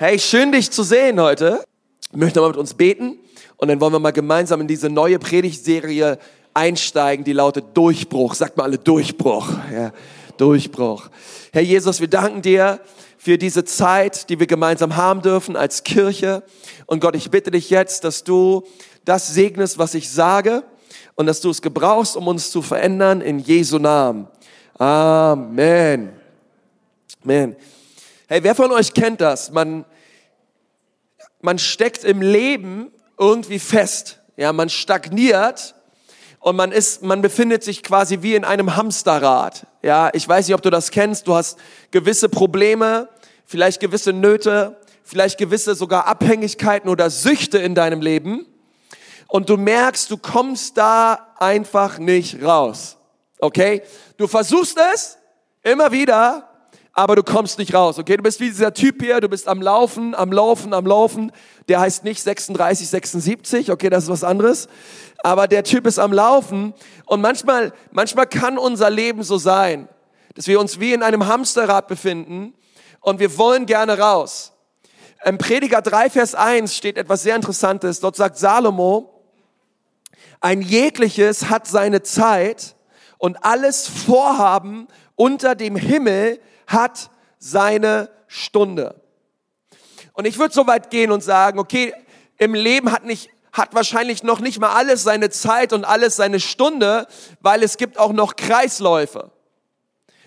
Hey, schön dich zu sehen heute. Ich möchte mal mit uns beten und dann wollen wir mal gemeinsam in diese neue Predigtserie einsteigen, die lautet Durchbruch. Sagt mal alle Durchbruch. Ja, Durchbruch. Herr Jesus, wir danken dir für diese Zeit, die wir gemeinsam haben dürfen als Kirche. Und Gott, ich bitte dich jetzt, dass du das segnest, was ich sage und dass du es gebrauchst, um uns zu verändern in Jesu Namen. Amen. Amen. Hey, wer von euch kennt das? Man, man steckt im Leben irgendwie fest. Ja, man stagniert und man ist, man befindet sich quasi wie in einem Hamsterrad. Ja, ich weiß nicht, ob du das kennst. Du hast gewisse Probleme, vielleicht gewisse Nöte, vielleicht gewisse sogar Abhängigkeiten oder Süchte in deinem Leben. Und du merkst, du kommst da einfach nicht raus. Okay? Du versuchst es immer wieder, aber du kommst nicht raus. Okay? Du bist wie dieser Typ hier, du bist am Laufen, am Laufen, am Laufen. Der heißt nicht 36, 76. Okay, das ist was anderes aber der Typ ist am Laufen und manchmal, manchmal kann unser Leben so sein, dass wir uns wie in einem Hamsterrad befinden und wir wollen gerne raus. Im Prediger 3, Vers 1 steht etwas sehr Interessantes. Dort sagt Salomo, ein jegliches hat seine Zeit und alles Vorhaben unter dem Himmel hat seine Stunde. Und ich würde so weit gehen und sagen, okay, im Leben hat nicht hat wahrscheinlich noch nicht mal alles seine Zeit und alles seine Stunde, weil es gibt auch noch Kreisläufe.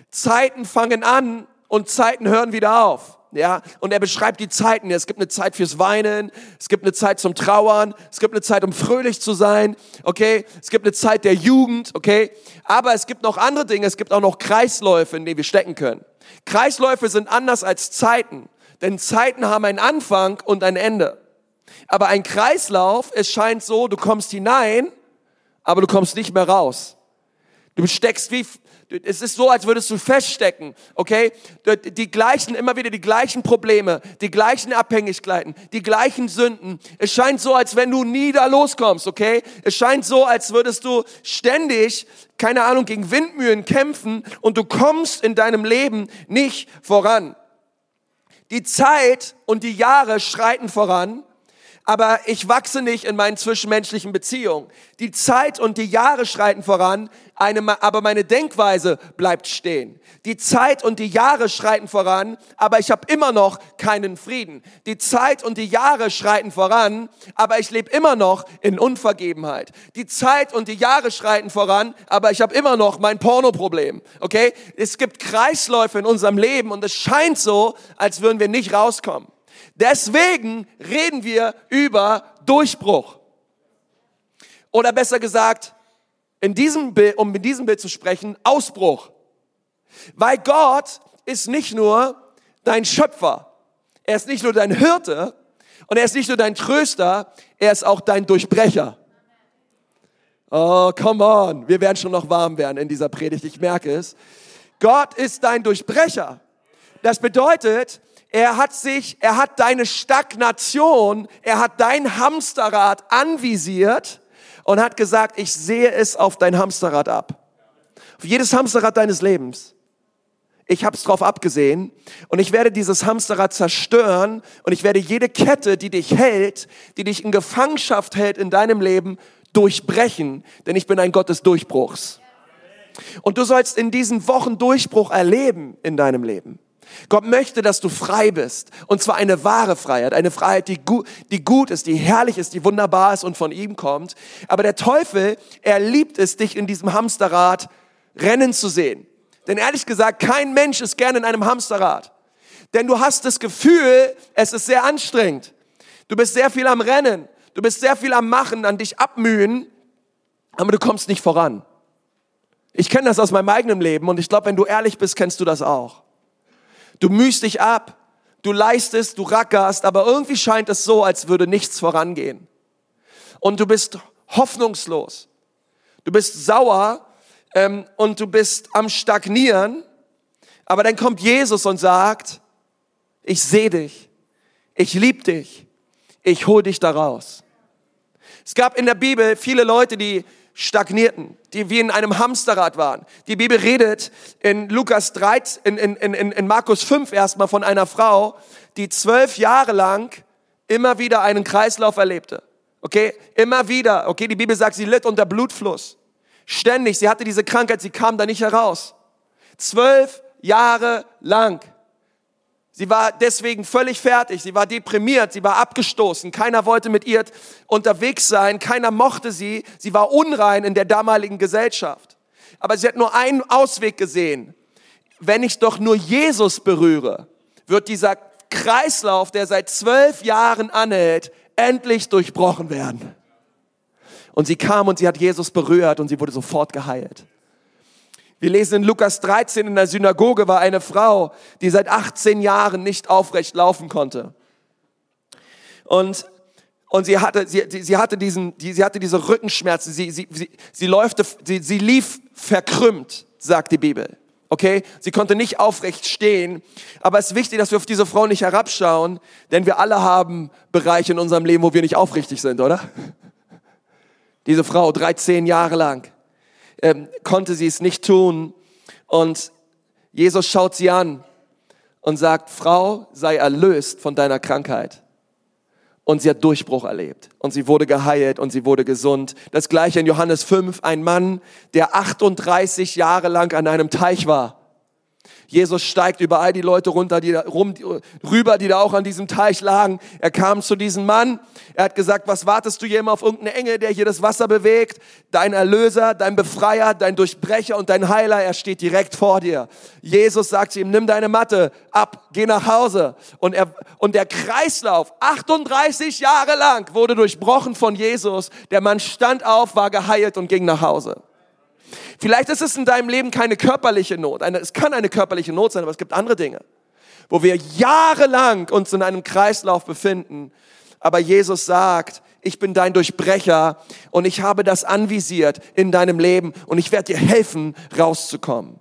Zeiten fangen an und Zeiten hören wieder auf. Ja, und er beschreibt die Zeiten. Es gibt eine Zeit fürs Weinen, es gibt eine Zeit zum Trauern, es gibt eine Zeit, um fröhlich zu sein, okay? Es gibt eine Zeit der Jugend, okay? Aber es gibt noch andere Dinge, es gibt auch noch Kreisläufe, in denen wir stecken können. Kreisläufe sind anders als Zeiten, denn Zeiten haben einen Anfang und ein Ende. Aber ein Kreislauf, es scheint so, du kommst hinein, aber du kommst nicht mehr raus. Du steckst wie, es ist so, als würdest du feststecken, okay? Die gleichen, immer wieder die gleichen Probleme, die gleichen Abhängigkeiten, die gleichen Sünden. Es scheint so, als wenn du nie da loskommst, okay? Es scheint so, als würdest du ständig, keine Ahnung, gegen Windmühlen kämpfen und du kommst in deinem Leben nicht voran. Die Zeit und die Jahre schreiten voran aber ich wachse nicht in meinen zwischenmenschlichen Beziehungen. Die Zeit und die Jahre schreiten voran, eine, aber meine Denkweise bleibt stehen. Die Zeit und die Jahre schreiten voran, aber ich habe immer noch keinen Frieden. Die Zeit und die Jahre schreiten voran, aber ich lebe immer noch in Unvergebenheit. Die Zeit und die Jahre schreiten voran, aber ich habe immer noch mein Pornoproblem. Okay? Es gibt Kreisläufe in unserem Leben und es scheint so, als würden wir nicht rauskommen. Deswegen reden wir über Durchbruch. Oder besser gesagt, in diesem Bild, um in diesem Bild zu sprechen, Ausbruch. Weil Gott ist nicht nur dein Schöpfer, er ist nicht nur dein Hirte und er ist nicht nur dein Tröster, er ist auch dein Durchbrecher. Oh, come on, wir werden schon noch warm werden in dieser Predigt, ich merke es. Gott ist dein Durchbrecher. Das bedeutet, er hat sich, er hat deine Stagnation, er hat dein Hamsterrad anvisiert und hat gesagt, ich sehe es auf dein Hamsterrad ab. Auf jedes Hamsterrad deines Lebens. Ich habe es drauf abgesehen und ich werde dieses Hamsterrad zerstören und ich werde jede Kette, die dich hält, die dich in Gefangenschaft hält in deinem Leben, durchbrechen, denn ich bin ein Gott des Durchbruchs. Und du sollst in diesen Wochen Durchbruch erleben in deinem Leben. Gott möchte, dass du frei bist. Und zwar eine wahre Freiheit. Eine Freiheit, die gut, die gut ist, die herrlich ist, die wunderbar ist und von ihm kommt. Aber der Teufel, er liebt es, dich in diesem Hamsterrad rennen zu sehen. Denn ehrlich gesagt, kein Mensch ist gerne in einem Hamsterrad. Denn du hast das Gefühl, es ist sehr anstrengend. Du bist sehr viel am Rennen. Du bist sehr viel am Machen, an dich abmühen. Aber du kommst nicht voran. Ich kenne das aus meinem eigenen Leben und ich glaube, wenn du ehrlich bist, kennst du das auch. Du mühst dich ab, du leistest, du rackerst, aber irgendwie scheint es so, als würde nichts vorangehen. Und du bist hoffnungslos. Du bist sauer ähm, und du bist am Stagnieren. Aber dann kommt Jesus und sagt, ich sehe dich, ich liebe dich, ich hol dich da raus. Es gab in der Bibel viele Leute, die stagnierten, die wie in einem Hamsterrad waren. Die Bibel redet in Lukas 13, in, in, in, in Markus 5 erstmal von einer Frau, die zwölf Jahre lang immer wieder einen Kreislauf erlebte. Okay, immer wieder. Okay, die Bibel sagt, sie litt unter Blutfluss. Ständig, sie hatte diese Krankheit, sie kam da nicht heraus. Zwölf Jahre lang. Sie war deswegen völlig fertig, sie war deprimiert, sie war abgestoßen, keiner wollte mit ihr unterwegs sein, keiner mochte sie, sie war unrein in der damaligen Gesellschaft. Aber sie hat nur einen Ausweg gesehen. Wenn ich doch nur Jesus berühre, wird dieser Kreislauf, der seit zwölf Jahren anhält, endlich durchbrochen werden. Und sie kam und sie hat Jesus berührt und sie wurde sofort geheilt. Wir lesen in Lukas 13, in der Synagoge war eine Frau, die seit 18 Jahren nicht aufrecht laufen konnte. Und, und sie, hatte, sie, sie, hatte diesen, die, sie hatte diese Rückenschmerzen, sie, sie, sie, sie, läufte, sie, sie lief verkrümmt, sagt die Bibel. Okay, sie konnte nicht aufrecht stehen, aber es ist wichtig, dass wir auf diese Frau nicht herabschauen, denn wir alle haben Bereiche in unserem Leben, wo wir nicht aufrichtig sind, oder? Diese Frau, 13 Jahre lang ähm, konnte sie es nicht tun. Und Jesus schaut sie an und sagt, Frau, sei erlöst von deiner Krankheit. Und sie hat Durchbruch erlebt. Und sie wurde geheilt und sie wurde gesund. Das gleiche in Johannes 5, ein Mann, der 38 Jahre lang an einem Teich war Jesus steigt über all die Leute runter, die da, rum, rüber, die da auch an diesem Teich lagen. Er kam zu diesem Mann. Er hat gesagt, was wartest du hier immer auf irgendeine Engel, der hier das Wasser bewegt? Dein Erlöser, dein Befreier, dein Durchbrecher und dein Heiler, er steht direkt vor dir. Jesus sagt zu ihm, nimm deine Matte ab, geh nach Hause. Und, er, und der Kreislauf, 38 Jahre lang, wurde durchbrochen von Jesus. Der Mann stand auf, war geheilt und ging nach Hause. Vielleicht ist es in deinem Leben keine körperliche Not. Eine, es kann eine körperliche Not sein, aber es gibt andere Dinge, wo wir jahrelang uns in einem Kreislauf befinden. Aber Jesus sagt, ich bin dein Durchbrecher und ich habe das anvisiert in deinem Leben und ich werde dir helfen, rauszukommen.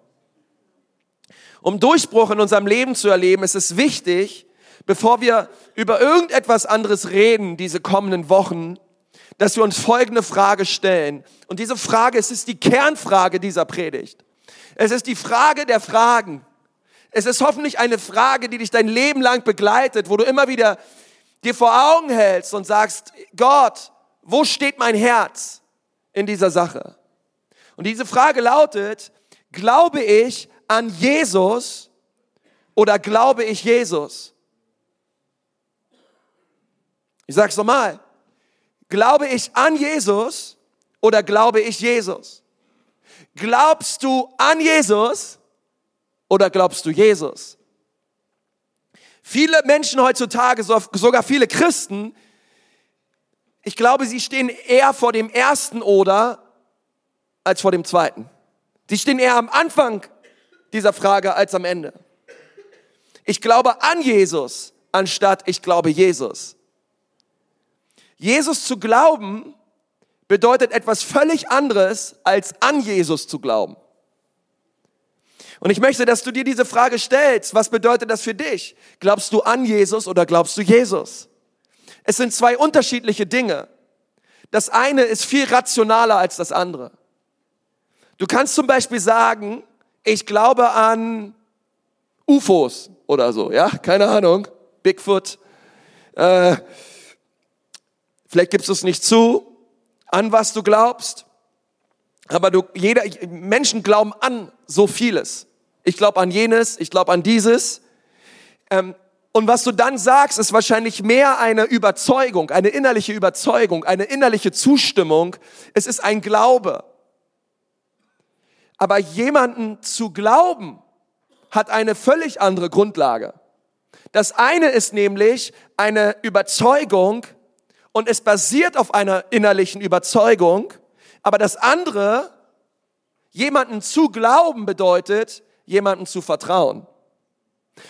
Um Durchbruch in unserem Leben zu erleben, ist es wichtig, bevor wir über irgendetwas anderes reden, diese kommenden Wochen, dass wir uns folgende Frage stellen. Und diese Frage, es ist die Kernfrage dieser Predigt. Es ist die Frage der Fragen. Es ist hoffentlich eine Frage, die dich dein Leben lang begleitet, wo du immer wieder dir vor Augen hältst und sagst, Gott, wo steht mein Herz in dieser Sache? Und diese Frage lautet, glaube ich an Jesus oder glaube ich Jesus? Ich sage es nochmal. Glaube ich an Jesus oder glaube ich Jesus? Glaubst du an Jesus oder glaubst du Jesus? Viele Menschen heutzutage, sogar viele Christen, ich glaube, sie stehen eher vor dem ersten oder als vor dem zweiten. Sie stehen eher am Anfang dieser Frage als am Ende. Ich glaube an Jesus, anstatt ich glaube Jesus. Jesus zu glauben bedeutet etwas völlig anderes, als an Jesus zu glauben. Und ich möchte, dass du dir diese Frage stellst. Was bedeutet das für dich? Glaubst du an Jesus oder glaubst du Jesus? Es sind zwei unterschiedliche Dinge. Das eine ist viel rationaler als das andere. Du kannst zum Beispiel sagen, ich glaube an UFOs oder so, ja, keine Ahnung, Bigfoot, äh, Vielleicht gibst du es nicht zu, an was du glaubst. Aber du, jeder, Menschen glauben an so vieles. Ich glaube an jenes, ich glaube an dieses. Ähm, und was du dann sagst, ist wahrscheinlich mehr eine Überzeugung, eine innerliche Überzeugung, eine innerliche Zustimmung. Es ist ein Glaube. Aber jemanden zu glauben, hat eine völlig andere Grundlage. Das eine ist nämlich eine Überzeugung, und es basiert auf einer innerlichen Überzeugung. Aber das andere, jemanden zu glauben bedeutet, jemanden zu vertrauen.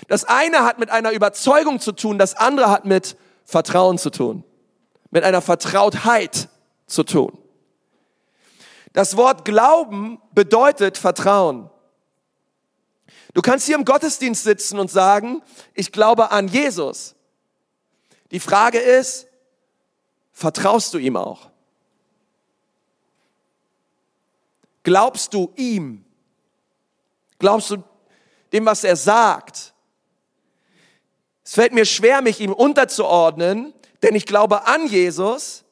Das eine hat mit einer Überzeugung zu tun, das andere hat mit Vertrauen zu tun, mit einer Vertrautheit zu tun. Das Wort Glauben bedeutet Vertrauen. Du kannst hier im Gottesdienst sitzen und sagen, ich glaube an Jesus. Die Frage ist, Vertraust du ihm auch? Glaubst du ihm? Glaubst du dem, was er sagt? Es fällt mir schwer, mich ihm unterzuordnen, denn ich glaube an Jesus,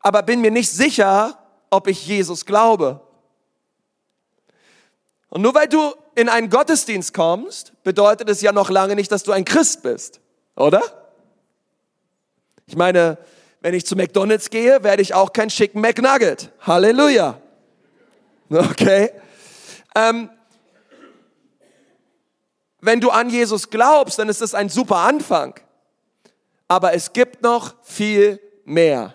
aber bin mir nicht sicher, ob ich Jesus glaube. Und nur weil du in einen Gottesdienst kommst, bedeutet es ja noch lange nicht, dass du ein Christ bist, oder? Ich meine, wenn ich zu McDonald's gehe, werde ich auch kein Chicken McNugget. Halleluja. Okay. Ähm, wenn du an Jesus glaubst, dann ist das ein super Anfang. Aber es gibt noch viel mehr.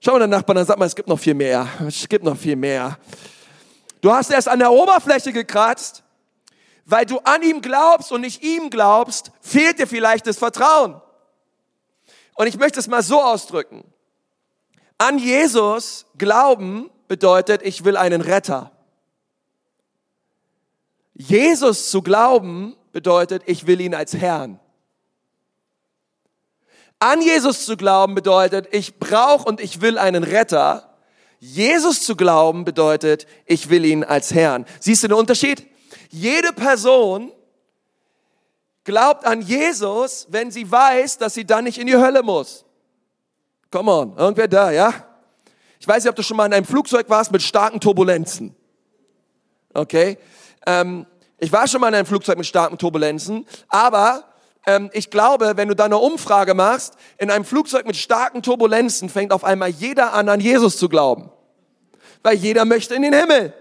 Schau mal den Nachbarn an, sag mal, es gibt noch viel mehr. Es gibt noch viel mehr. Du hast erst an der Oberfläche gekratzt, weil du an ihm glaubst und nicht ihm glaubst, fehlt dir vielleicht das Vertrauen. Und ich möchte es mal so ausdrücken. An Jesus glauben bedeutet, ich will einen Retter. Jesus zu glauben bedeutet, ich will ihn als Herrn. An Jesus zu glauben bedeutet, ich brauche und ich will einen Retter. Jesus zu glauben bedeutet, ich will ihn als Herrn. Siehst du den Unterschied? Jede Person glaubt an Jesus, wenn sie weiß, dass sie dann nicht in die Hölle muss. Come on, irgendwer da, ja? Ich weiß nicht, ob du schon mal in einem Flugzeug warst mit starken Turbulenzen. Okay? Ähm, ich war schon mal in einem Flugzeug mit starken Turbulenzen, aber ähm, ich glaube, wenn du da eine Umfrage machst, in einem Flugzeug mit starken Turbulenzen fängt auf einmal jeder an, an Jesus zu glauben. Weil jeder möchte in den Himmel.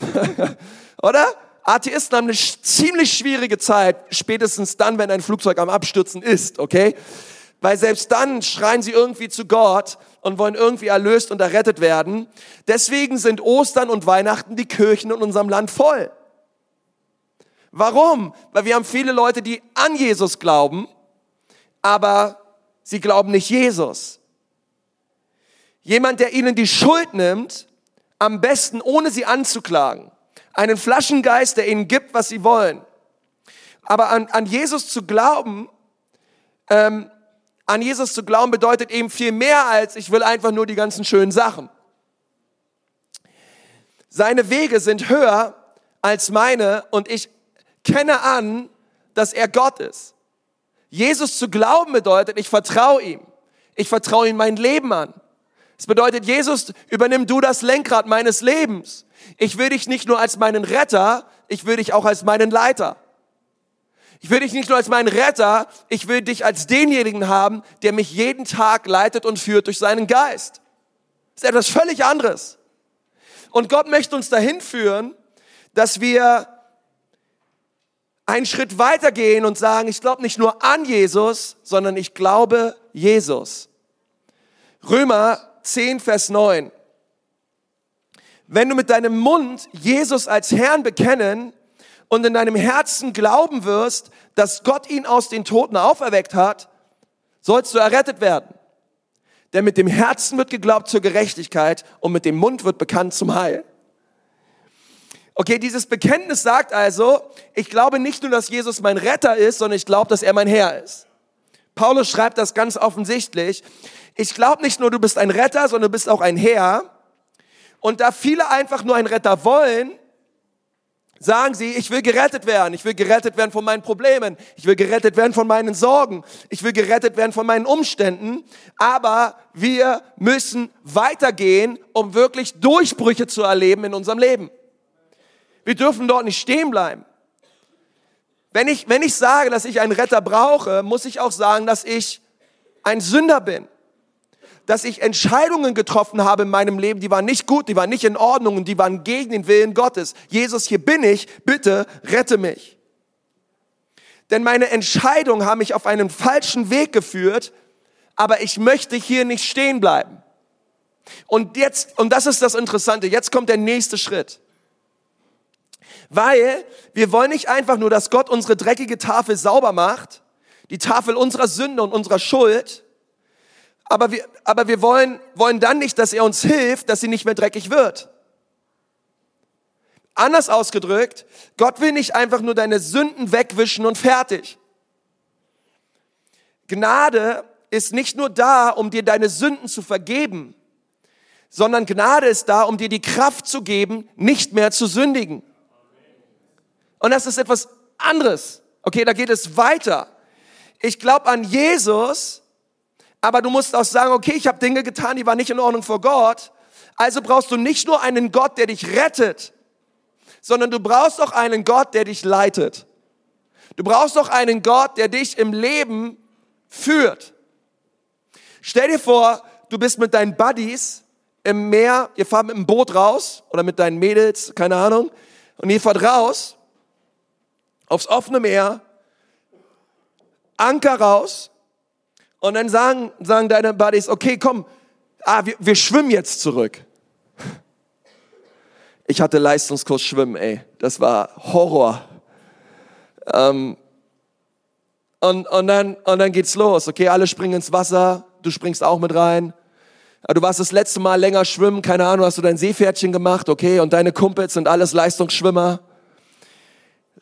Oder? Atheisten haben eine ziemlich schwierige Zeit, spätestens dann, wenn ein Flugzeug am Abstürzen ist, okay? Weil selbst dann schreien sie irgendwie zu Gott und wollen irgendwie erlöst und errettet werden. Deswegen sind Ostern und Weihnachten die Kirchen in unserem Land voll. Warum? Weil wir haben viele Leute, die an Jesus glauben, aber sie glauben nicht Jesus. Jemand, der ihnen die Schuld nimmt, am besten ohne sie anzuklagen einen Flaschengeist, der ihnen gibt, was sie wollen. Aber an, an Jesus zu glauben, ähm, an Jesus zu glauben bedeutet eben viel mehr als, ich will einfach nur die ganzen schönen Sachen. Seine Wege sind höher als meine und ich kenne an, dass er Gott ist. Jesus zu glauben bedeutet, ich vertraue ihm. Ich vertraue ihm mein Leben an. Es bedeutet, Jesus, übernimm du das Lenkrad meines Lebens. Ich will dich nicht nur als meinen Retter, ich will dich auch als meinen Leiter. Ich will dich nicht nur als meinen Retter, ich will dich als denjenigen haben, der mich jeden Tag leitet und führt durch seinen Geist. Das ist etwas völlig anderes. Und Gott möchte uns dahin führen, dass wir einen Schritt weitergehen und sagen, ich glaube nicht nur an Jesus, sondern ich glaube Jesus. Römer 10, Vers 9. Wenn du mit deinem Mund Jesus als Herrn bekennen und in deinem Herzen glauben wirst, dass Gott ihn aus den Toten auferweckt hat, sollst du errettet werden. Denn mit dem Herzen wird geglaubt zur Gerechtigkeit und mit dem Mund wird bekannt zum Heil. Okay, dieses Bekenntnis sagt also, ich glaube nicht nur, dass Jesus mein Retter ist, sondern ich glaube, dass er mein Herr ist. Paulus schreibt das ganz offensichtlich. Ich glaube nicht nur, du bist ein Retter, sondern du bist auch ein Herr. Und da viele einfach nur einen Retter wollen, sagen sie, ich will gerettet werden, ich will gerettet werden von meinen Problemen, ich will gerettet werden von meinen Sorgen, ich will gerettet werden von meinen Umständen, aber wir müssen weitergehen, um wirklich Durchbrüche zu erleben in unserem Leben. Wir dürfen dort nicht stehen bleiben. Wenn ich, wenn ich sage, dass ich einen Retter brauche, muss ich auch sagen, dass ich ein Sünder bin dass ich Entscheidungen getroffen habe in meinem Leben, die waren nicht gut, die waren nicht in Ordnung und die waren gegen den Willen Gottes. Jesus, hier bin ich, bitte rette mich. Denn meine Entscheidungen haben mich auf einen falschen Weg geführt, aber ich möchte hier nicht stehen bleiben. Und jetzt, und das ist das Interessante, jetzt kommt der nächste Schritt. Weil wir wollen nicht einfach nur, dass Gott unsere dreckige Tafel sauber macht, die Tafel unserer Sünde und unserer Schuld, aber wir, aber wir wollen, wollen dann nicht, dass er uns hilft, dass sie nicht mehr dreckig wird. Anders ausgedrückt, Gott will nicht einfach nur deine Sünden wegwischen und fertig. Gnade ist nicht nur da, um dir deine Sünden zu vergeben, sondern Gnade ist da, um dir die Kraft zu geben, nicht mehr zu sündigen. Und das ist etwas anderes. Okay, da geht es weiter. Ich glaube an Jesus, aber du musst auch sagen, okay, ich habe Dinge getan, die waren nicht in Ordnung vor Gott. Also brauchst du nicht nur einen Gott, der dich rettet, sondern du brauchst auch einen Gott, der dich leitet. Du brauchst auch einen Gott, der dich im Leben führt. Stell dir vor, du bist mit deinen Buddies im Meer, ihr fahrt mit dem Boot raus oder mit deinen Mädels, keine Ahnung, und ihr fahrt raus aufs offene Meer, Anker raus und dann sagen, sagen deine Buddies, okay, komm, ah, wir, wir schwimmen jetzt zurück. Ich hatte Leistungskurs Schwimmen, ey. Das war Horror. Ähm, und, und, dann, und dann geht's los. Okay, alle springen ins Wasser. Du springst auch mit rein. Du warst das letzte Mal länger schwimmen. Keine Ahnung, hast du dein Seepferdchen gemacht. Okay, und deine Kumpels sind alles Leistungsschwimmer.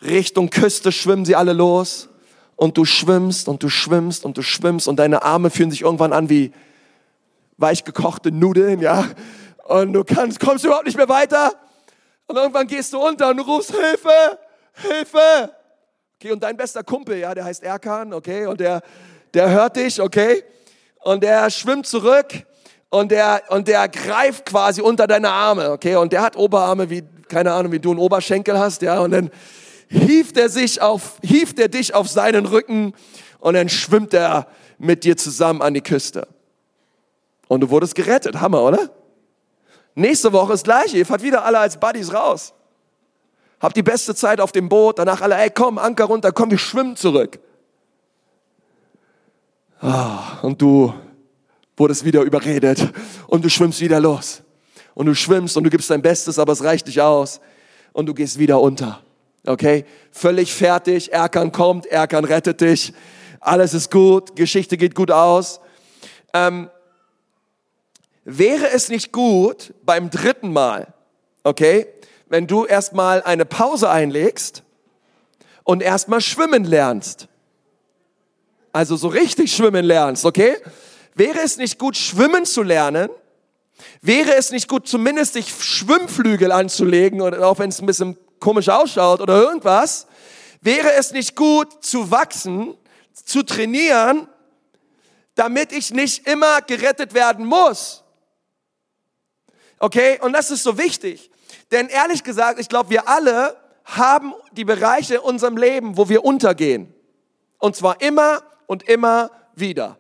Richtung Küste schwimmen sie alle los. Und du schwimmst und du schwimmst und du schwimmst und deine Arme fühlen sich irgendwann an wie weich gekochte Nudeln, ja. Und du kannst, kommst überhaupt nicht mehr weiter. Und irgendwann gehst du unter und du rufst Hilfe, Hilfe. Okay, und dein bester Kumpel, ja, der heißt Erkan, okay, und der, der hört dich, okay, und der schwimmt zurück und der, und der greift quasi unter deine Arme, okay, und der hat Oberarme wie, keine Ahnung, wie du einen Oberschenkel hast, ja, und dann hieft er sich auf, hieft er dich auf seinen Rücken und dann schwimmt er mit dir zusammen an die Küste. Und du wurdest gerettet, Hammer, oder? Nächste Woche ist gleich, ihr fahrt wieder alle als Buddies raus. Habt die beste Zeit auf dem Boot, danach alle, ey, komm, Anker runter, komm, wir schwimmen zurück. Ah, und du wurdest wieder überredet und du schwimmst wieder los. Und du schwimmst und du gibst dein Bestes, aber es reicht nicht aus. Und du gehst wieder unter. Okay? Völlig fertig. Erkan kommt, Erkan rettet dich. Alles ist gut, Geschichte geht gut aus. Ähm, wäre es nicht gut beim dritten Mal, okay, wenn du erstmal eine Pause einlegst und erstmal schwimmen lernst. Also so richtig schwimmen lernst, okay? Wäre es nicht gut, schwimmen zu lernen? Wäre es nicht gut, zumindest sich Schwimmflügel anzulegen, oder auch wenn es ein bisschen komisch ausschaut oder irgendwas? Wäre es nicht gut, zu wachsen, zu trainieren, damit ich nicht immer gerettet werden muss? Okay? Und das ist so wichtig. Denn ehrlich gesagt, ich glaube, wir alle haben die Bereiche in unserem Leben, wo wir untergehen. Und zwar immer und immer wieder.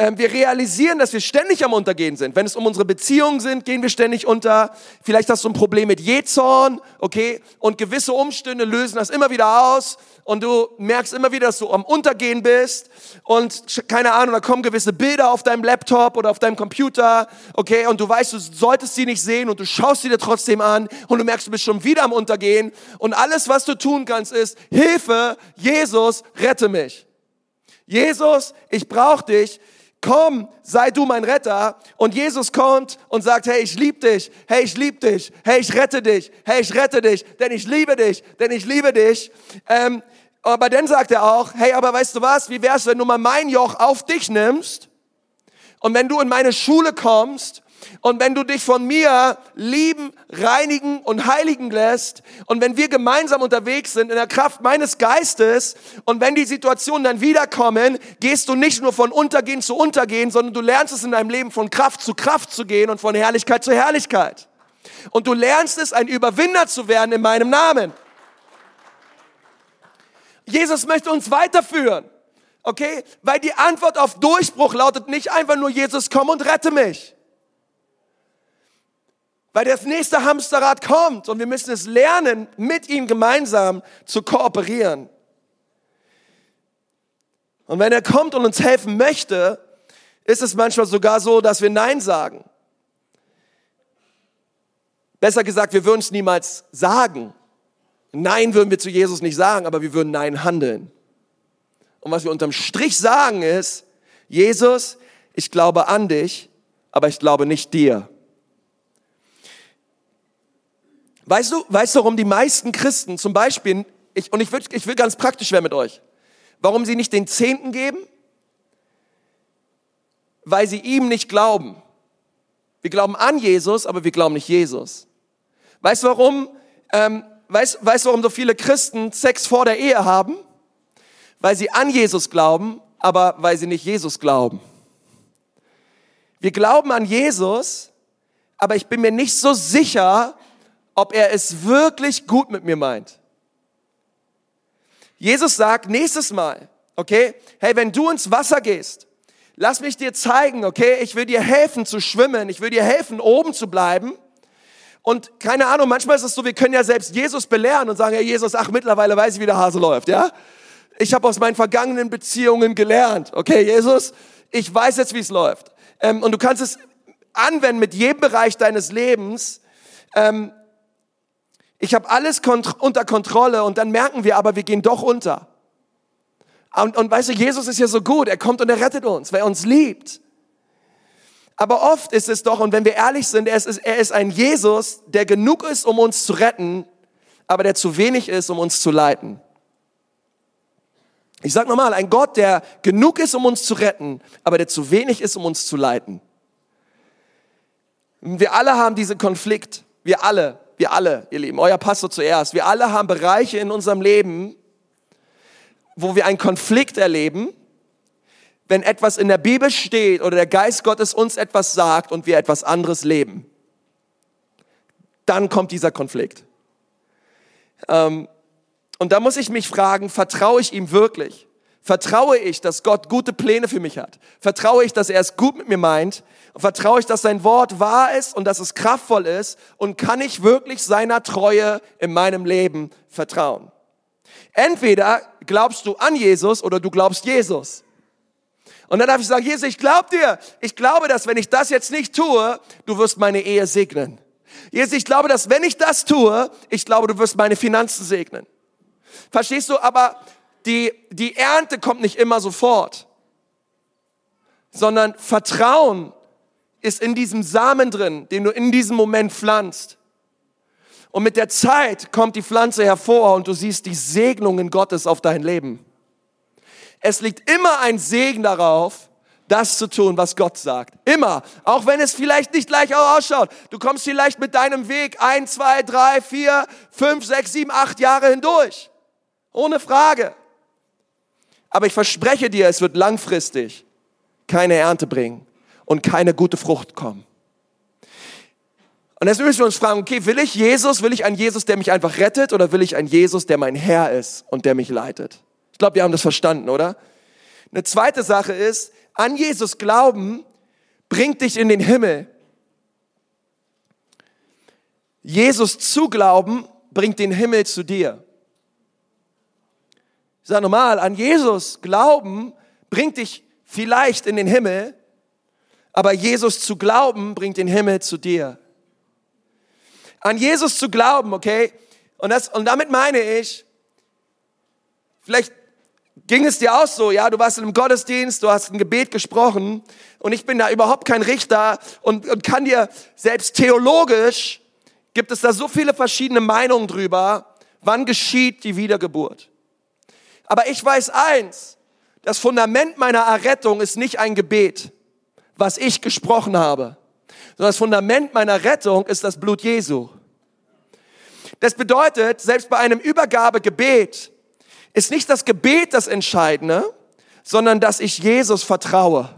Ähm, wir realisieren, dass wir ständig am Untergehen sind. Wenn es um unsere Beziehungen sind, gehen wir ständig unter. Vielleicht hast du ein Problem mit Jezorn, okay? Und gewisse Umstände lösen das immer wieder aus. Und du merkst immer wieder, dass du am Untergehen bist. Und keine Ahnung, da kommen gewisse Bilder auf deinem Laptop oder auf deinem Computer, okay? Und du weißt, du solltest sie nicht sehen und du schaust sie dir trotzdem an. Und du merkst, du bist schon wieder am Untergehen. Und alles, was du tun kannst, ist, Hilfe, Jesus, rette mich. Jesus, ich brauche dich komm, sei du mein Retter. Und Jesus kommt und sagt, hey, ich liebe dich, hey, ich liebe dich, hey, ich rette dich, hey, ich rette dich, denn ich liebe dich, denn ich liebe dich. Ähm, aber dann sagt er auch, hey, aber weißt du was, wie wär's, wenn du mal mein Joch auf dich nimmst? Und wenn du in meine Schule kommst und wenn du dich von mir lieben, reinigen und heiligen lässt und wenn wir gemeinsam unterwegs sind in der Kraft meines Geistes und wenn die Situationen dann wiederkommen, gehst du nicht nur von Untergehen zu Untergehen, sondern du lernst es in deinem Leben von Kraft zu Kraft zu gehen und von Herrlichkeit zu Herrlichkeit. Und du lernst es, ein Überwinder zu werden in meinem Namen. Jesus möchte uns weiterführen. Okay? Weil die Antwort auf Durchbruch lautet nicht einfach nur Jesus, komm und rette mich. Weil das nächste Hamsterrad kommt und wir müssen es lernen, mit ihm gemeinsam zu kooperieren. Und wenn er kommt und uns helfen möchte, ist es manchmal sogar so, dass wir Nein sagen. Besser gesagt, wir würden es niemals sagen. Nein würden wir zu Jesus nicht sagen, aber wir würden Nein handeln. Und was wir unterm Strich sagen ist, Jesus, ich glaube an dich, aber ich glaube nicht dir. Weißt du, weißt du, warum die meisten Christen zum Beispiel, ich, und ich will, ich will ganz praktisch werden mit euch, warum sie nicht den Zehnten geben? Weil sie ihm nicht glauben. Wir glauben an Jesus, aber wir glauben nicht Jesus. Weißt du warum? Ähm, weißt, weißt du, warum so viele Christen Sex vor der Ehe haben? weil sie an Jesus glauben, aber weil sie nicht Jesus glauben. Wir glauben an Jesus, aber ich bin mir nicht so sicher, ob er es wirklich gut mit mir meint. Jesus sagt nächstes Mal, okay, hey, wenn du ins Wasser gehst, lass mich dir zeigen, okay, ich will dir helfen zu schwimmen, ich will dir helfen, oben zu bleiben. Und keine Ahnung, manchmal ist es so, wir können ja selbst Jesus belehren und sagen, ja Jesus, ach, mittlerweile weiß ich, wie der Hase läuft, ja? Ich habe aus meinen vergangenen Beziehungen gelernt, okay, Jesus, ich weiß jetzt, wie es läuft. Ähm, und du kannst es anwenden mit jedem Bereich deines Lebens. Ähm, ich habe alles kont unter Kontrolle und dann merken wir aber, wir gehen doch unter. Und, und weißt du, Jesus ist ja so gut, er kommt und er rettet uns, weil er uns liebt. Aber oft ist es doch, und wenn wir ehrlich sind, er ist, er ist ein Jesus, der genug ist, um uns zu retten, aber der zu wenig ist, um uns zu leiten. Ich sage nochmal, ein Gott, der genug ist, um uns zu retten, aber der zu wenig ist, um uns zu leiten. Wir alle haben diesen Konflikt. Wir alle, wir alle, ihr Lieben, euer Pastor zuerst. Wir alle haben Bereiche in unserem Leben, wo wir einen Konflikt erleben, wenn etwas in der Bibel steht oder der Geist Gottes uns etwas sagt und wir etwas anderes leben. Dann kommt dieser Konflikt. Ähm, und da muss ich mich fragen, vertraue ich ihm wirklich? Vertraue ich, dass Gott gute Pläne für mich hat? Vertraue ich, dass er es gut mit mir meint? Vertraue ich, dass sein Wort wahr ist und dass es kraftvoll ist? Und kann ich wirklich seiner Treue in meinem Leben vertrauen? Entweder glaubst du an Jesus oder du glaubst Jesus. Und dann darf ich sagen, Jesus, ich glaube dir. Ich glaube, dass wenn ich das jetzt nicht tue, du wirst meine Ehe segnen. Jesus, ich glaube, dass wenn ich das tue, ich glaube, du wirst meine Finanzen segnen. Verstehst du? Aber die, die Ernte kommt nicht immer sofort, sondern Vertrauen ist in diesem Samen drin, den du in diesem Moment pflanzt. Und mit der Zeit kommt die Pflanze hervor und du siehst die Segnungen Gottes auf dein Leben. Es liegt immer ein Segen darauf, das zu tun, was Gott sagt. Immer. Auch wenn es vielleicht nicht gleich ausschaut. Du kommst vielleicht mit deinem Weg ein, zwei, drei, vier, fünf, sechs, sieben, acht Jahre hindurch. Ohne Frage. Aber ich verspreche dir, es wird langfristig keine Ernte bringen und keine gute Frucht kommen. Und jetzt müssen wir uns fragen, okay, will ich Jesus, will ich einen Jesus, der mich einfach rettet oder will ich einen Jesus, der mein Herr ist und der mich leitet? Ich glaube, wir haben das verstanden, oder? Eine zweite Sache ist, an Jesus glauben bringt dich in den Himmel. Jesus zu glauben bringt den Himmel zu dir. Sage nochmal, an Jesus glauben bringt dich vielleicht in den Himmel, aber Jesus zu glauben bringt den Himmel zu dir an Jesus zu glauben, okay? Und, das, und damit meine ich, vielleicht ging es dir auch so, ja, du warst in einem Gottesdienst, du hast ein Gebet gesprochen und ich bin da überhaupt kein Richter und, und kann dir selbst theologisch, gibt es da so viele verschiedene Meinungen drüber, wann geschieht die Wiedergeburt. Aber ich weiß eins, das Fundament meiner Errettung ist nicht ein Gebet, was ich gesprochen habe sondern das Fundament meiner Rettung ist das Blut Jesu. Das bedeutet, selbst bei einem Übergabegebet ist nicht das Gebet das Entscheidende, sondern dass ich Jesus vertraue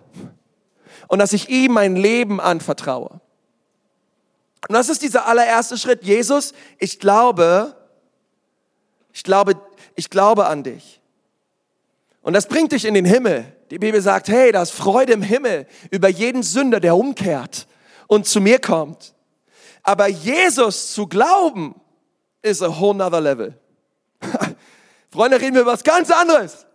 und dass ich ihm mein Leben anvertraue. Und das ist dieser allererste Schritt. Jesus, ich glaube, ich glaube, ich glaube an dich. Und das bringt dich in den Himmel. Die Bibel sagt, hey, da ist Freude im Himmel über jeden Sünder, der umkehrt und zu mir kommt. Aber Jesus zu glauben, ist a whole nother level. Freunde, reden wir über was ganz anderes.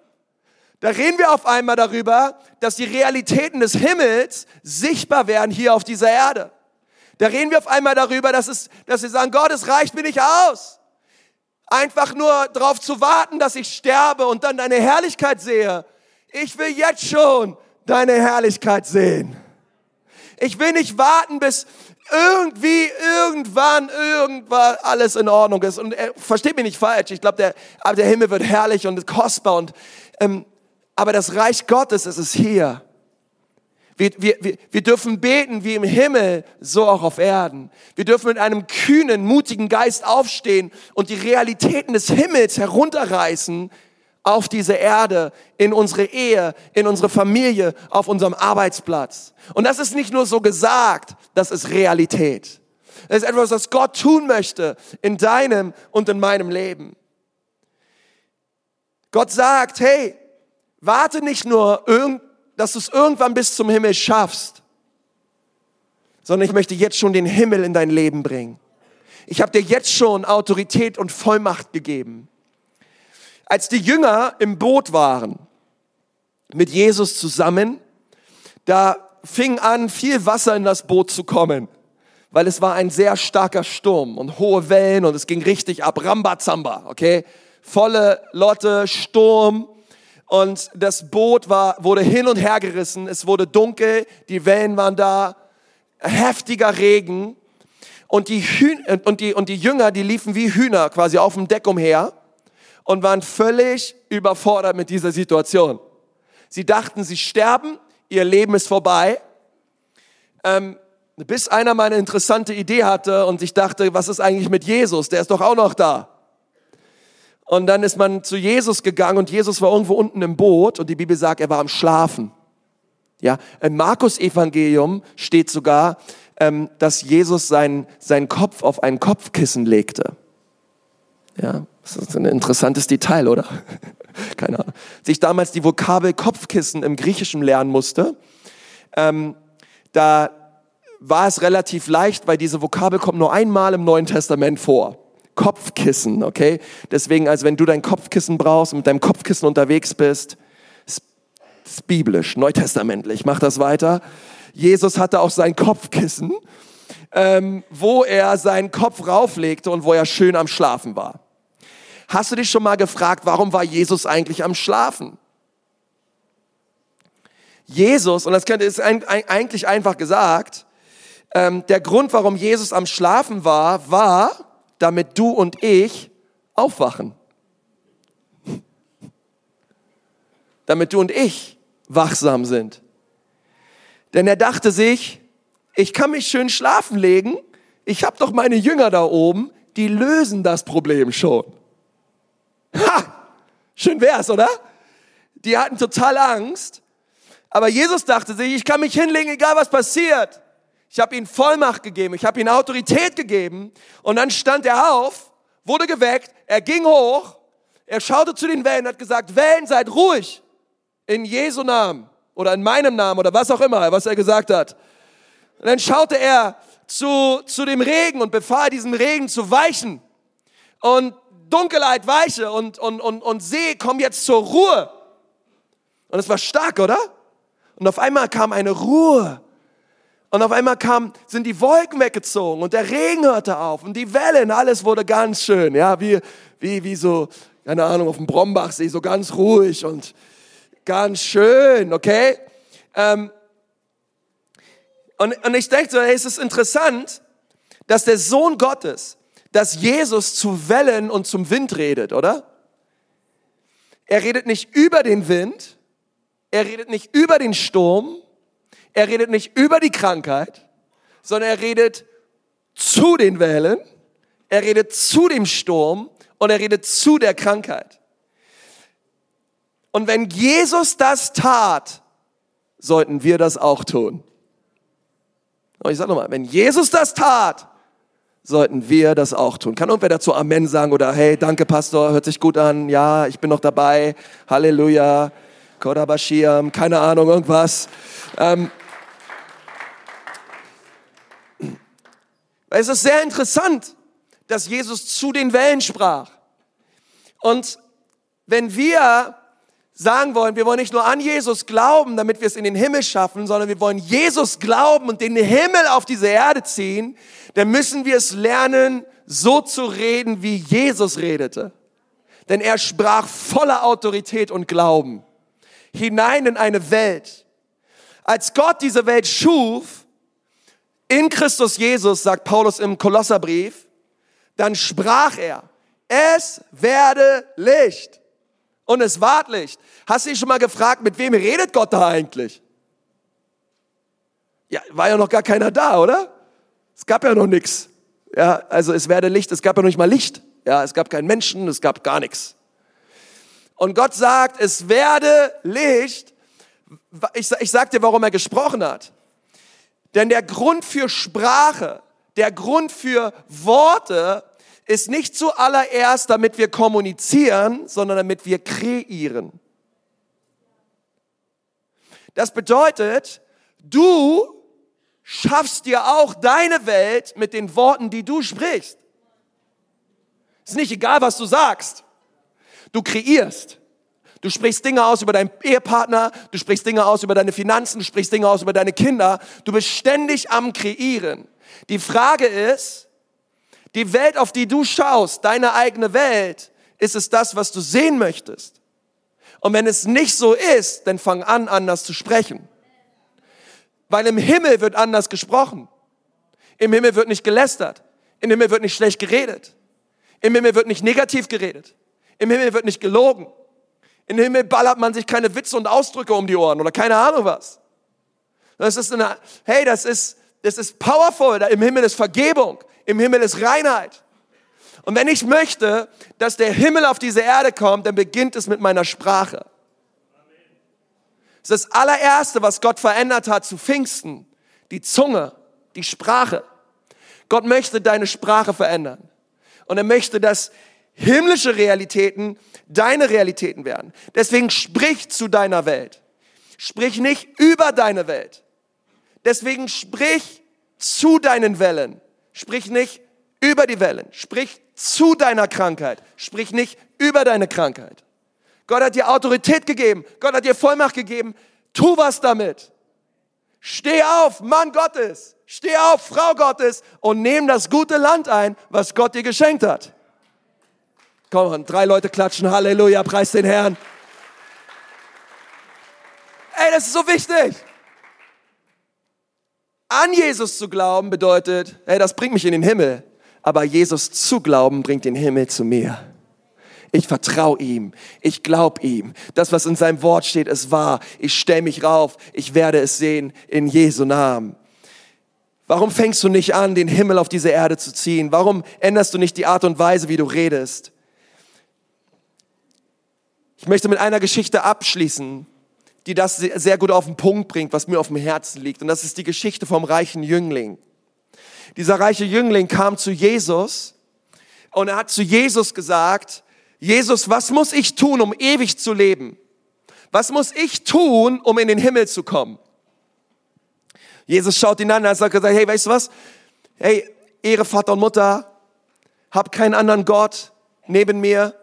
Da reden wir auf einmal darüber, dass die Realitäten des Himmels sichtbar werden hier auf dieser Erde. Da reden wir auf einmal darüber, dass, es, dass wir sagen, Gott, es reicht mir nicht aus. Einfach nur darauf zu warten, dass ich sterbe und dann deine Herrlichkeit sehe. Ich will jetzt schon deine Herrlichkeit sehen. Ich will nicht warten, bis irgendwie, irgendwann, irgendwann alles in Ordnung ist. Und äh, versteht mich nicht falsch. Ich glaube, der, der Himmel wird herrlich und kostbar. Und, ähm, aber das Reich Gottes ist es hier. Wir, wir, wir, wir dürfen beten wie im Himmel, so auch auf Erden. Wir dürfen mit einem kühnen, mutigen Geist aufstehen und die Realitäten des Himmels herunterreißen auf diese Erde, in unsere Ehe, in unsere Familie, auf unserem Arbeitsplatz. Und das ist nicht nur so gesagt, das ist Realität. Das ist etwas, was Gott tun möchte in deinem und in meinem Leben. Gott sagt, hey, warte nicht nur, dass du es irgendwann bis zum Himmel schaffst, sondern ich möchte jetzt schon den Himmel in dein Leben bringen. Ich habe dir jetzt schon Autorität und Vollmacht gegeben. Als die Jünger im Boot waren mit Jesus zusammen, da fing an, viel Wasser in das Boot zu kommen, weil es war ein sehr starker Sturm und hohe Wellen und es ging richtig ab, Rambazamba, okay? Volle Lotte, Sturm und das Boot war, wurde hin und her gerissen, es wurde dunkel, die Wellen waren da, heftiger Regen und die, Hühn und die, und die Jünger, die liefen wie Hühner quasi auf dem Deck umher und waren völlig überfordert mit dieser Situation. Sie dachten, sie sterben, ihr Leben ist vorbei. Ähm, bis einer mal eine interessante Idee hatte und ich dachte, was ist eigentlich mit Jesus? Der ist doch auch noch da. Und dann ist man zu Jesus gegangen und Jesus war irgendwo unten im Boot und die Bibel sagt, er war am Schlafen. Ja, im Markus-Evangelium steht sogar, ähm, dass Jesus seinen, seinen Kopf auf ein Kopfkissen legte. Ja, das ist ein interessantes Detail, oder? Keine Ahnung. Sich damals die Vokabel Kopfkissen im Griechischen lernen musste, ähm, da war es relativ leicht, weil diese Vokabel kommt nur einmal im Neuen Testament vor. Kopfkissen, okay? Deswegen, als wenn du dein Kopfkissen brauchst und mit deinem Kopfkissen unterwegs bist, ist biblisch, neutestamentlich. Mach das weiter. Jesus hatte auch sein Kopfkissen, ähm, wo er seinen Kopf rauflegte und wo er schön am Schlafen war. Hast du dich schon mal gefragt, warum war Jesus eigentlich am Schlafen? Jesus, und das ist eigentlich einfach gesagt, ähm, der Grund, warum Jesus am Schlafen war, war, damit du und ich aufwachen. Damit du und ich wachsam sind. Denn er dachte sich, ich kann mich schön schlafen legen, ich habe doch meine Jünger da oben, die lösen das Problem schon. Ha! Schön wär's, oder? Die hatten total Angst. Aber Jesus dachte sich, ich kann mich hinlegen, egal was passiert. Ich habe ihnen Vollmacht gegeben, ich habe ihnen Autorität gegeben. Und dann stand er auf, wurde geweckt, er ging hoch, er schaute zu den Wellen, hat gesagt, Wellen, seid ruhig. In Jesu Namen oder in meinem Namen oder was auch immer, was er gesagt hat. Und dann schaute er zu, zu dem Regen und befahl diesem Regen zu weichen. Und Dunkelheit weiche und, und, und, und See, komm jetzt zur Ruhe. Und es war stark, oder? Und auf einmal kam eine Ruhe. Und auf einmal kam, sind die Wolken weggezogen und der Regen hörte auf und die Wellen, alles wurde ganz schön, ja, wie, wie, wie so, keine Ahnung, auf dem Brombachsee, so ganz ruhig und ganz schön, okay? Ähm, und, und ich denke so, hey, es ist interessant, dass der Sohn Gottes, dass Jesus zu Wellen und zum Wind redet, oder? Er redet nicht über den Wind, er redet nicht über den Sturm, er redet nicht über die Krankheit, sondern er redet zu den Wellen, er redet zu dem Sturm und er redet zu der Krankheit. Und wenn Jesus das tat, sollten wir das auch tun. Und ich sage nochmal, wenn Jesus das tat, sollten wir das auch tun. Kann irgendwer dazu Amen sagen oder hey, danke Pastor, hört sich gut an, ja, ich bin noch dabei, Halleluja, Kodabashiam, keine Ahnung, irgendwas. Ähm, es ist sehr interessant, dass Jesus zu den Wellen sprach. Und wenn wir sagen wollen, wir wollen nicht nur an Jesus glauben, damit wir es in den Himmel schaffen, sondern wir wollen Jesus glauben und den Himmel auf diese Erde ziehen, dann müssen wir es lernen, so zu reden, wie Jesus redete. Denn er sprach voller Autorität und Glauben hinein in eine Welt. Als Gott diese Welt schuf, in Christus Jesus, sagt Paulus im Kolosserbrief, dann sprach er, es werde Licht und es ward Licht. Hast du dich schon mal gefragt, mit wem redet Gott da eigentlich? Ja, war ja noch gar keiner da, oder? Es gab ja noch nichts. Ja, also es werde Licht, es gab ja noch nicht mal Licht. Ja, es gab keinen Menschen, es gab gar nichts. Und Gott sagt, es werde Licht. Ich, ich sag dir, warum er gesprochen hat. Denn der Grund für Sprache, der Grund für Worte ist nicht zuallererst, damit wir kommunizieren, sondern damit wir kreieren. Das bedeutet, du schaffst dir auch deine Welt mit den Worten, die du sprichst. Ist nicht egal, was du sagst. Du kreierst. Du sprichst Dinge aus über deinen Ehepartner, du sprichst Dinge aus über deine Finanzen, du sprichst Dinge aus über deine Kinder. Du bist ständig am Kreieren. Die Frage ist, die Welt, auf die du schaust, deine eigene Welt, ist es das, was du sehen möchtest? Und wenn es nicht so ist, dann fang an, anders zu sprechen. Weil im Himmel wird anders gesprochen. Im Himmel wird nicht gelästert. Im Himmel wird nicht schlecht geredet. Im Himmel wird nicht negativ geredet. Im Himmel wird nicht gelogen. Im Himmel ballert man sich keine Witze und Ausdrücke um die Ohren oder keine Ahnung was. Das ist eine, hey, das ist, das ist powerful. Im Himmel ist Vergebung. Im Himmel ist Reinheit. Und wenn ich möchte, dass der Himmel auf diese Erde kommt, dann beginnt es mit meiner Sprache. Das ist das allererste, was Gott verändert hat zu Pfingsten. Die Zunge, die Sprache. Gott möchte deine Sprache verändern. Und er möchte, dass himmlische Realitäten deine Realitäten werden. Deswegen sprich zu deiner Welt. Sprich nicht über deine Welt. Deswegen sprich zu deinen Wellen. Sprich nicht über die Wellen. Sprich zu deiner Krankheit. Sprich nicht über deine Krankheit. Gott hat dir Autorität gegeben. Gott hat dir Vollmacht gegeben. Tu was damit. Steh auf, Mann Gottes. Steh auf, Frau Gottes und nimm das gute Land ein, was Gott dir geschenkt hat. Komm, drei Leute klatschen, Halleluja, preis den Herrn. Ey, das ist so wichtig. An Jesus zu glauben bedeutet, hey, das bringt mich in den Himmel. Aber Jesus zu glauben bringt den Himmel zu mir. Ich vertraue ihm. Ich glaube ihm. Das, was in seinem Wort steht, ist wahr. Ich stelle mich rauf. Ich werde es sehen in Jesu Namen. Warum fängst du nicht an, den Himmel auf diese Erde zu ziehen? Warum änderst du nicht die Art und Weise, wie du redest? Ich möchte mit einer Geschichte abschließen, die das sehr gut auf den Punkt bringt, was mir auf dem Herzen liegt. Und das ist die Geschichte vom reichen Jüngling. Dieser reiche Jüngling kam zu Jesus und er hat zu Jesus gesagt, Jesus, was muss ich tun, um ewig zu leben? Was muss ich tun, um in den Himmel zu kommen? Jesus schaut ihn an und hat gesagt, hey, weißt du was? Hey, Ehre Vater und Mutter, hab keinen anderen Gott neben mir,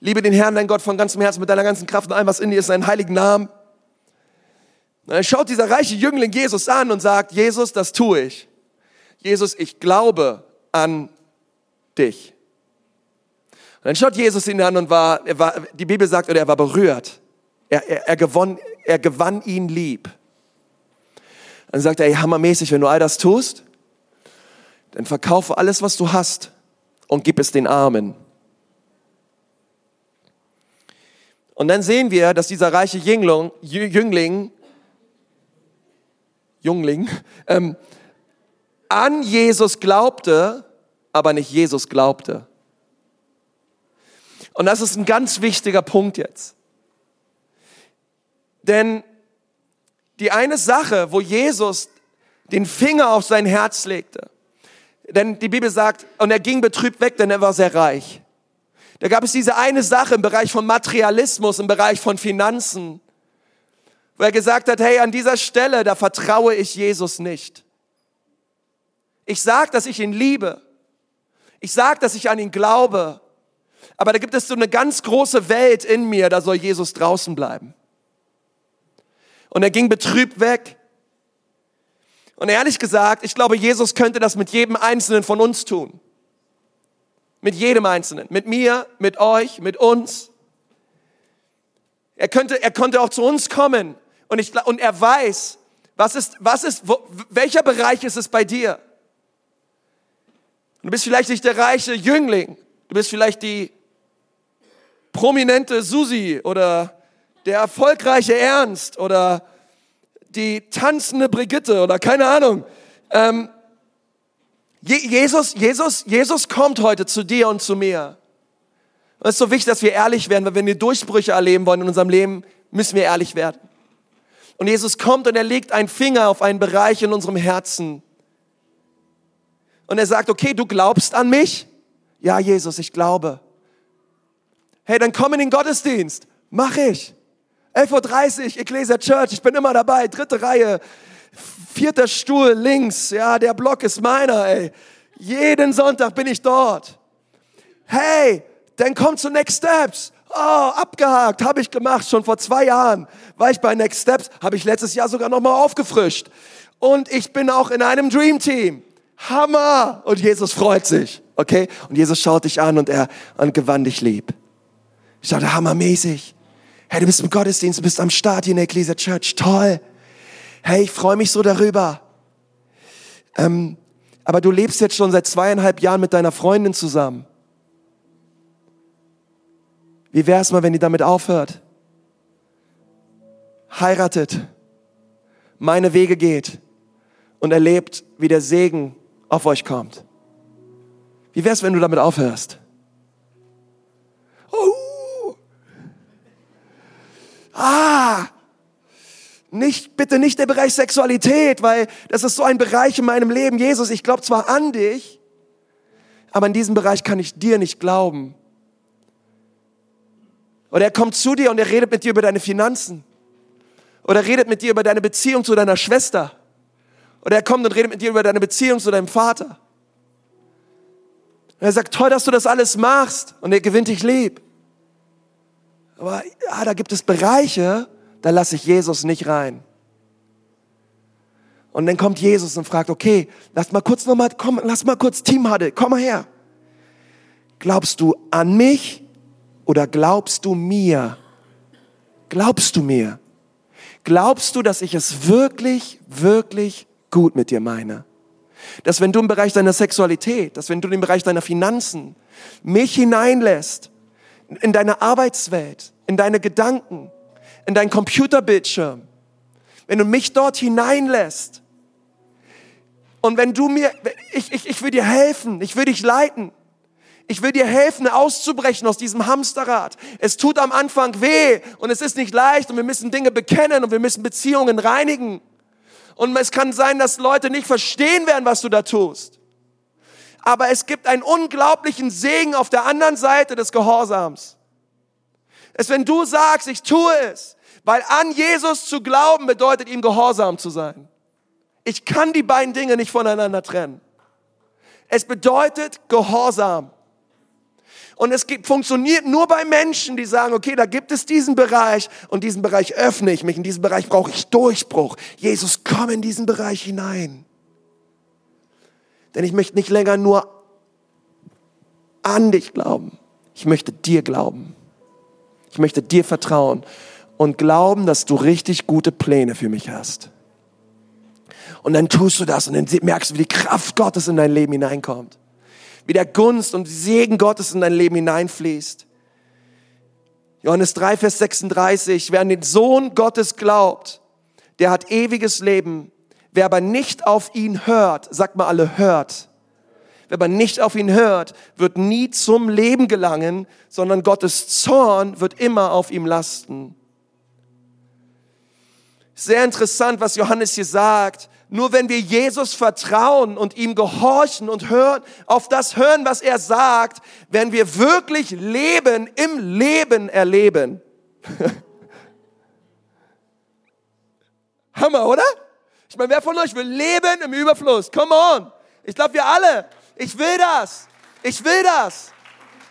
Liebe den Herrn, dein Gott, von ganzem Herzen, mit deiner ganzen Kraft und allem, was in dir ist, seinen heiligen Namen. Und dann schaut dieser reiche Jüngling Jesus an und sagt, Jesus, das tue ich. Jesus, ich glaube an dich. Und dann schaut Jesus ihn an und war, er war die Bibel sagt, er war berührt. Er, er, er, gewann, er gewann ihn lieb. Dann sagt er, ey, hammermäßig, wenn du all das tust, dann verkaufe alles, was du hast und gib es den Armen. Und dann sehen wir, dass dieser reiche Jüngling, Jüngling, Jüngling ähm, an Jesus glaubte, aber nicht Jesus glaubte. Und das ist ein ganz wichtiger Punkt jetzt. Denn die eine Sache, wo Jesus den Finger auf sein Herz legte, denn die Bibel sagt, und er ging betrübt weg, denn er war sehr reich. Da gab es diese eine Sache im Bereich von Materialismus, im Bereich von Finanzen, wo er gesagt hat, hey, an dieser Stelle, da vertraue ich Jesus nicht. Ich sag, dass ich ihn liebe. Ich sag, dass ich an ihn glaube. Aber da gibt es so eine ganz große Welt in mir, da soll Jesus draußen bleiben. Und er ging betrübt weg. Und ehrlich gesagt, ich glaube, Jesus könnte das mit jedem Einzelnen von uns tun. Mit jedem Einzelnen. Mit mir, mit euch, mit uns. Er könnte, er konnte auch zu uns kommen. Und, ich, und er weiß, was ist, was ist, wo, welcher Bereich ist es bei dir? Du bist vielleicht nicht der reiche Jüngling. Du bist vielleicht die prominente Susi oder der erfolgreiche Ernst oder die tanzende Brigitte oder keine Ahnung. Ähm, Jesus, Jesus, Jesus kommt heute zu dir und zu mir. Und es ist so wichtig, dass wir ehrlich werden, weil wenn wir Durchbrüche erleben wollen in unserem Leben, müssen wir ehrlich werden. Und Jesus kommt und er legt einen Finger auf einen Bereich in unserem Herzen. Und er sagt, okay, du glaubst an mich? Ja, Jesus, ich glaube. Hey, dann komm in den Gottesdienst. Mach ich. 11.30 Uhr, Ecclesia Church, ich bin immer dabei, dritte Reihe, vierter Stuhl links, ja, der Block ist meiner, ey. Jeden Sonntag bin ich dort. Hey, dann komm zu Next Steps. Oh, abgehakt, habe ich gemacht, schon vor zwei Jahren war ich bei Next Steps, habe ich letztes Jahr sogar nochmal aufgefrischt. Und ich bin auch in einem Dream Team. Hammer! Und Jesus freut sich, okay? Und Jesus schaut dich an und er und gewann dich lieb. Ich dachte, hammermäßig. Hey, du bist im Gottesdienst, du bist am Start hier in der Ecclesia Church. Toll. Hey, ich freue mich so darüber. Ähm, aber du lebst jetzt schon seit zweieinhalb Jahren mit deiner Freundin zusammen. Wie wäre es mal, wenn die damit aufhört? Heiratet, meine Wege geht und erlebt, wie der Segen auf euch kommt. Wie wäre es, wenn du damit aufhörst? Oh. Ah, nicht, bitte nicht der Bereich Sexualität, weil das ist so ein Bereich in meinem Leben. Jesus, ich glaube zwar an dich, aber in diesem Bereich kann ich dir nicht glauben. Oder er kommt zu dir und er redet mit dir über deine Finanzen. Oder er redet mit dir über deine Beziehung zu deiner Schwester. Oder er kommt und redet mit dir über deine Beziehung zu deinem Vater. Und er sagt, toll, dass du das alles machst. Und er gewinnt dich lieb. Aber ja, da gibt es Bereiche, da lasse ich Jesus nicht rein. Und dann kommt Jesus und fragt, okay, lass mal kurz nochmal, komm, lass mal kurz Team komm mal her. Glaubst du an mich oder glaubst du mir? Glaubst du mir? Glaubst du, dass ich es wirklich, wirklich gut mit dir meine? Dass wenn du im Bereich deiner Sexualität, dass wenn du im Bereich deiner Finanzen mich hineinlässt, in deine Arbeitswelt, in deine Gedanken, in deinen Computerbildschirm, wenn du mich dort hineinlässt und wenn du mir, ich, ich, ich will dir helfen, ich will dich leiten, ich will dir helfen, auszubrechen aus diesem Hamsterrad. Es tut am Anfang weh und es ist nicht leicht und wir müssen Dinge bekennen und wir müssen Beziehungen reinigen. Und es kann sein, dass Leute nicht verstehen werden, was du da tust. Aber es gibt einen unglaublichen Segen auf der anderen Seite des Gehorsams ist, wenn du sagst, ich tue es, weil an Jesus zu glauben bedeutet, ihm gehorsam zu sein. Ich kann die beiden Dinge nicht voneinander trennen. Es bedeutet Gehorsam. Und es gibt, funktioniert nur bei Menschen, die sagen, okay, da gibt es diesen Bereich und diesen Bereich öffne ich mich, in diesem Bereich brauche ich Durchbruch. Jesus, komm in diesen Bereich hinein. Denn ich möchte nicht länger nur an dich glauben, ich möchte dir glauben. Ich möchte dir vertrauen und glauben, dass du richtig gute Pläne für mich hast. Und dann tust du das und dann merkst du, wie die Kraft Gottes in dein Leben hineinkommt. Wie der Gunst und Segen Gottes in dein Leben hineinfließt. Johannes 3, Vers 36, wer an den Sohn Gottes glaubt, der hat ewiges Leben. Wer aber nicht auf ihn hört, sagt mal alle hört, Wer aber nicht auf ihn hört, wird nie zum Leben gelangen, sondern Gottes Zorn wird immer auf ihm lasten. Sehr interessant, was Johannes hier sagt. Nur wenn wir Jesus vertrauen und ihm gehorchen und hören, auf das hören, was er sagt, werden wir wirklich Leben im Leben erleben. Hammer, oder? Ich meine, wer von euch will Leben im Überfluss? Come on. Ich glaube, wir alle. Ich will das. Ich will das.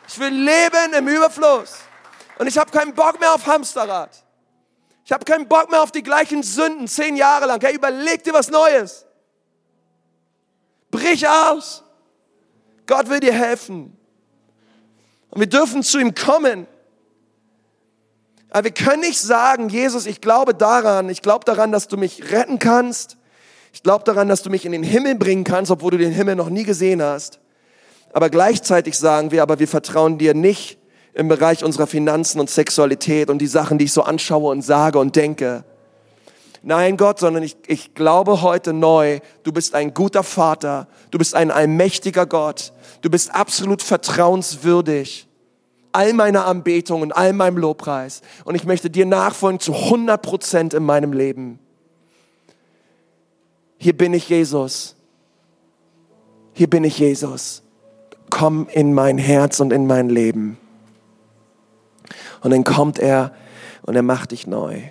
Ich will leben im Überfluss. Und ich habe keinen Bock mehr auf Hamsterrad. Ich habe keinen Bock mehr auf die gleichen Sünden zehn Jahre lang. Hey, überleg dir was Neues. Brich aus. Gott will dir helfen. Und wir dürfen zu ihm kommen. Aber wir können nicht sagen, Jesus, ich glaube daran, ich glaube daran, dass du mich retten kannst. Ich glaube daran, dass du mich in den Himmel bringen kannst, obwohl du den Himmel noch nie gesehen hast. Aber gleichzeitig sagen wir, aber wir vertrauen dir nicht im Bereich unserer Finanzen und Sexualität und die Sachen, die ich so anschaue und sage und denke. Nein, Gott, sondern ich, ich glaube heute neu, du bist ein guter Vater, du bist ein allmächtiger Gott, du bist absolut vertrauenswürdig all meiner Anbetung und all meinem Lobpreis. Und ich möchte dir nachfolgen zu 100 Prozent in meinem Leben. Hier bin ich Jesus. Hier bin ich Jesus. Komm in mein Herz und in mein Leben. Und dann kommt er und er macht dich neu.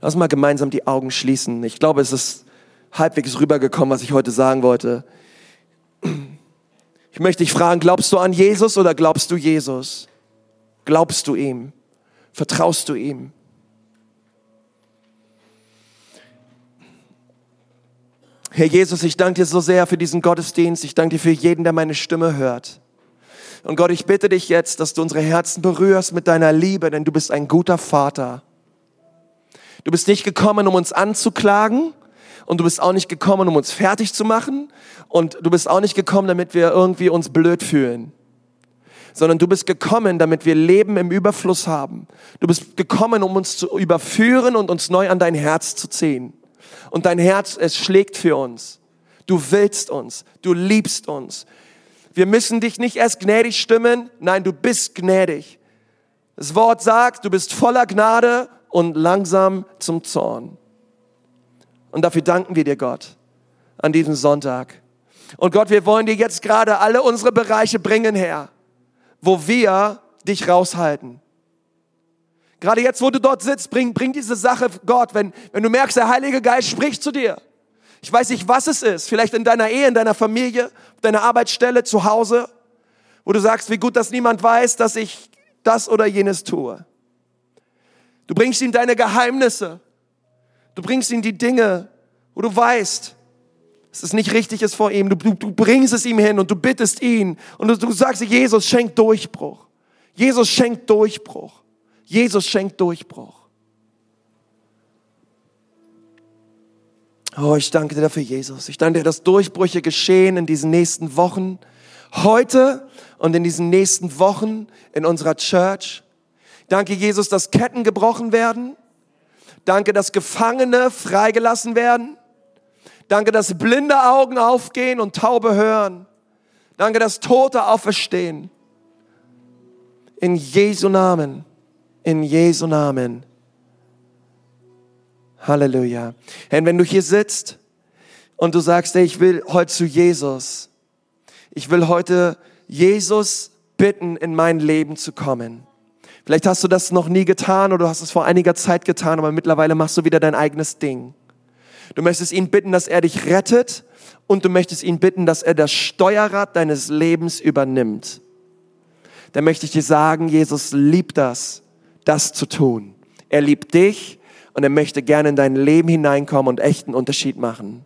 Lass mal gemeinsam die Augen schließen. Ich glaube, es ist halbwegs rübergekommen, was ich heute sagen wollte. Ich möchte dich fragen, glaubst du an Jesus oder glaubst du Jesus? Glaubst du ihm? Vertraust du ihm? Herr Jesus, ich danke dir so sehr für diesen Gottesdienst. Ich danke dir für jeden, der meine Stimme hört. Und Gott, ich bitte dich jetzt, dass du unsere Herzen berührst mit deiner Liebe, denn du bist ein guter Vater. Du bist nicht gekommen, um uns anzuklagen und du bist auch nicht gekommen, um uns fertig zu machen und du bist auch nicht gekommen, damit wir irgendwie uns blöd fühlen, sondern du bist gekommen, damit wir Leben im Überfluss haben. Du bist gekommen, um uns zu überführen und uns neu an dein Herz zu ziehen. Und dein Herz, es schlägt für uns. Du willst uns, du liebst uns. Wir müssen dich nicht erst gnädig stimmen, nein, du bist gnädig. Das Wort sagt, du bist voller Gnade und langsam zum Zorn. Und dafür danken wir dir, Gott, an diesem Sonntag. Und Gott, wir wollen dir jetzt gerade alle unsere Bereiche bringen, Herr, wo wir dich raushalten. Gerade jetzt, wo du dort sitzt, bring, bring diese Sache, Gott, wenn, wenn du merkst, der Heilige Geist spricht zu dir. Ich weiß nicht, was es ist. Vielleicht in deiner Ehe, in deiner Familie, deiner Arbeitsstelle, zu Hause, wo du sagst, wie gut, dass niemand weiß, dass ich das oder jenes tue. Du bringst ihm deine Geheimnisse. Du bringst ihm die Dinge, wo du weißt, dass es nicht richtig ist vor ihm. Du, du, du bringst es ihm hin und du bittest ihn und du, du sagst, Jesus schenkt Durchbruch. Jesus schenkt Durchbruch. Jesus schenkt Durchbruch. Oh, ich danke dir dafür, Jesus. Ich danke dir, dass Durchbrüche geschehen in diesen nächsten Wochen, heute und in diesen nächsten Wochen in unserer Church. Danke, Jesus, dass Ketten gebrochen werden. Danke, dass Gefangene freigelassen werden. Danke, dass blinde Augen aufgehen und taube hören. Danke, dass Tote auferstehen. In Jesu Namen. In Jesu Namen. Halleluja. Herr, wenn du hier sitzt und du sagst, hey, ich will heute zu Jesus. Ich will heute Jesus bitten, in mein Leben zu kommen. Vielleicht hast du das noch nie getan oder du hast es vor einiger Zeit getan, aber mittlerweile machst du wieder dein eigenes Ding. Du möchtest ihn bitten, dass er dich rettet und du möchtest ihn bitten, dass er das Steuerrad deines Lebens übernimmt. Dann möchte ich dir sagen, Jesus liebt das, das zu tun. Er liebt dich und er möchte gerne in dein Leben hineinkommen und echten Unterschied machen.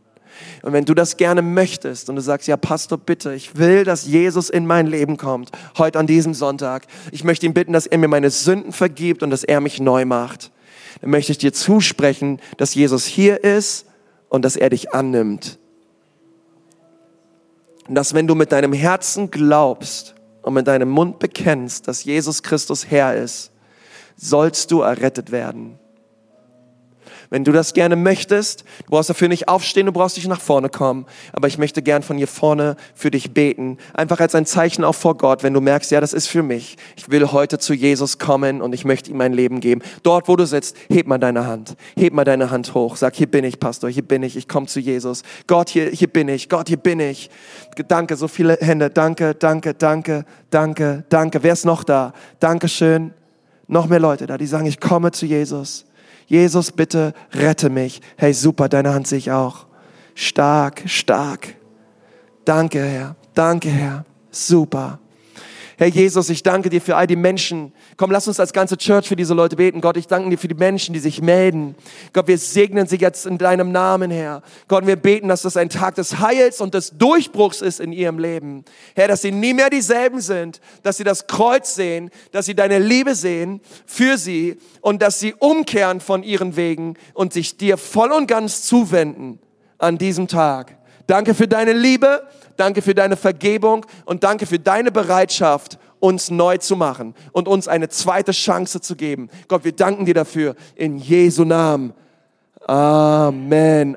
Und wenn du das gerne möchtest und du sagst, ja, Pastor, bitte, ich will, dass Jesus in mein Leben kommt, heute an diesem Sonntag. Ich möchte ihn bitten, dass er mir meine Sünden vergibt und dass er mich neu macht. Dann möchte ich dir zusprechen, dass Jesus hier ist und dass er dich annimmt. Und dass wenn du mit deinem Herzen glaubst und mit deinem Mund bekennst, dass Jesus Christus Herr ist, sollst du errettet werden. Wenn du das gerne möchtest, du brauchst dafür nicht aufstehen, du brauchst nicht nach vorne kommen. Aber ich möchte gern von hier vorne für dich beten. Einfach als ein Zeichen auch vor Gott, wenn du merkst, ja, das ist für mich. Ich will heute zu Jesus kommen und ich möchte ihm mein Leben geben. Dort, wo du sitzt, heb mal deine Hand. Heb mal deine Hand hoch. Sag, hier bin ich, Pastor, hier bin ich. Ich komme zu Jesus. Gott, hier, hier bin ich. Gott, hier bin ich. Danke, so viele Hände. Danke, danke, danke, danke, danke. Wer ist noch da? Dankeschön. Noch mehr Leute da, die sagen, ich komme zu Jesus. Jesus, bitte rette mich. Hey, super, deine Hand sehe ich auch. Stark, stark. Danke, Herr. Danke, Herr. Super. Herr Jesus, ich danke dir für all die Menschen. Komm, lass uns als ganze Church für diese Leute beten. Gott, ich danke dir für die Menschen, die sich melden. Gott, wir segnen sie jetzt in deinem Namen, Herr. Gott, wir beten, dass das ein Tag des Heils und des Durchbruchs ist in ihrem Leben. Herr, dass sie nie mehr dieselben sind, dass sie das Kreuz sehen, dass sie deine Liebe sehen für sie und dass sie umkehren von ihren Wegen und sich dir voll und ganz zuwenden an diesem Tag. Danke für deine Liebe, danke für deine Vergebung und danke für deine Bereitschaft, uns neu zu machen und uns eine zweite Chance zu geben. Gott, wir danken dir dafür in Jesu Namen. Amen.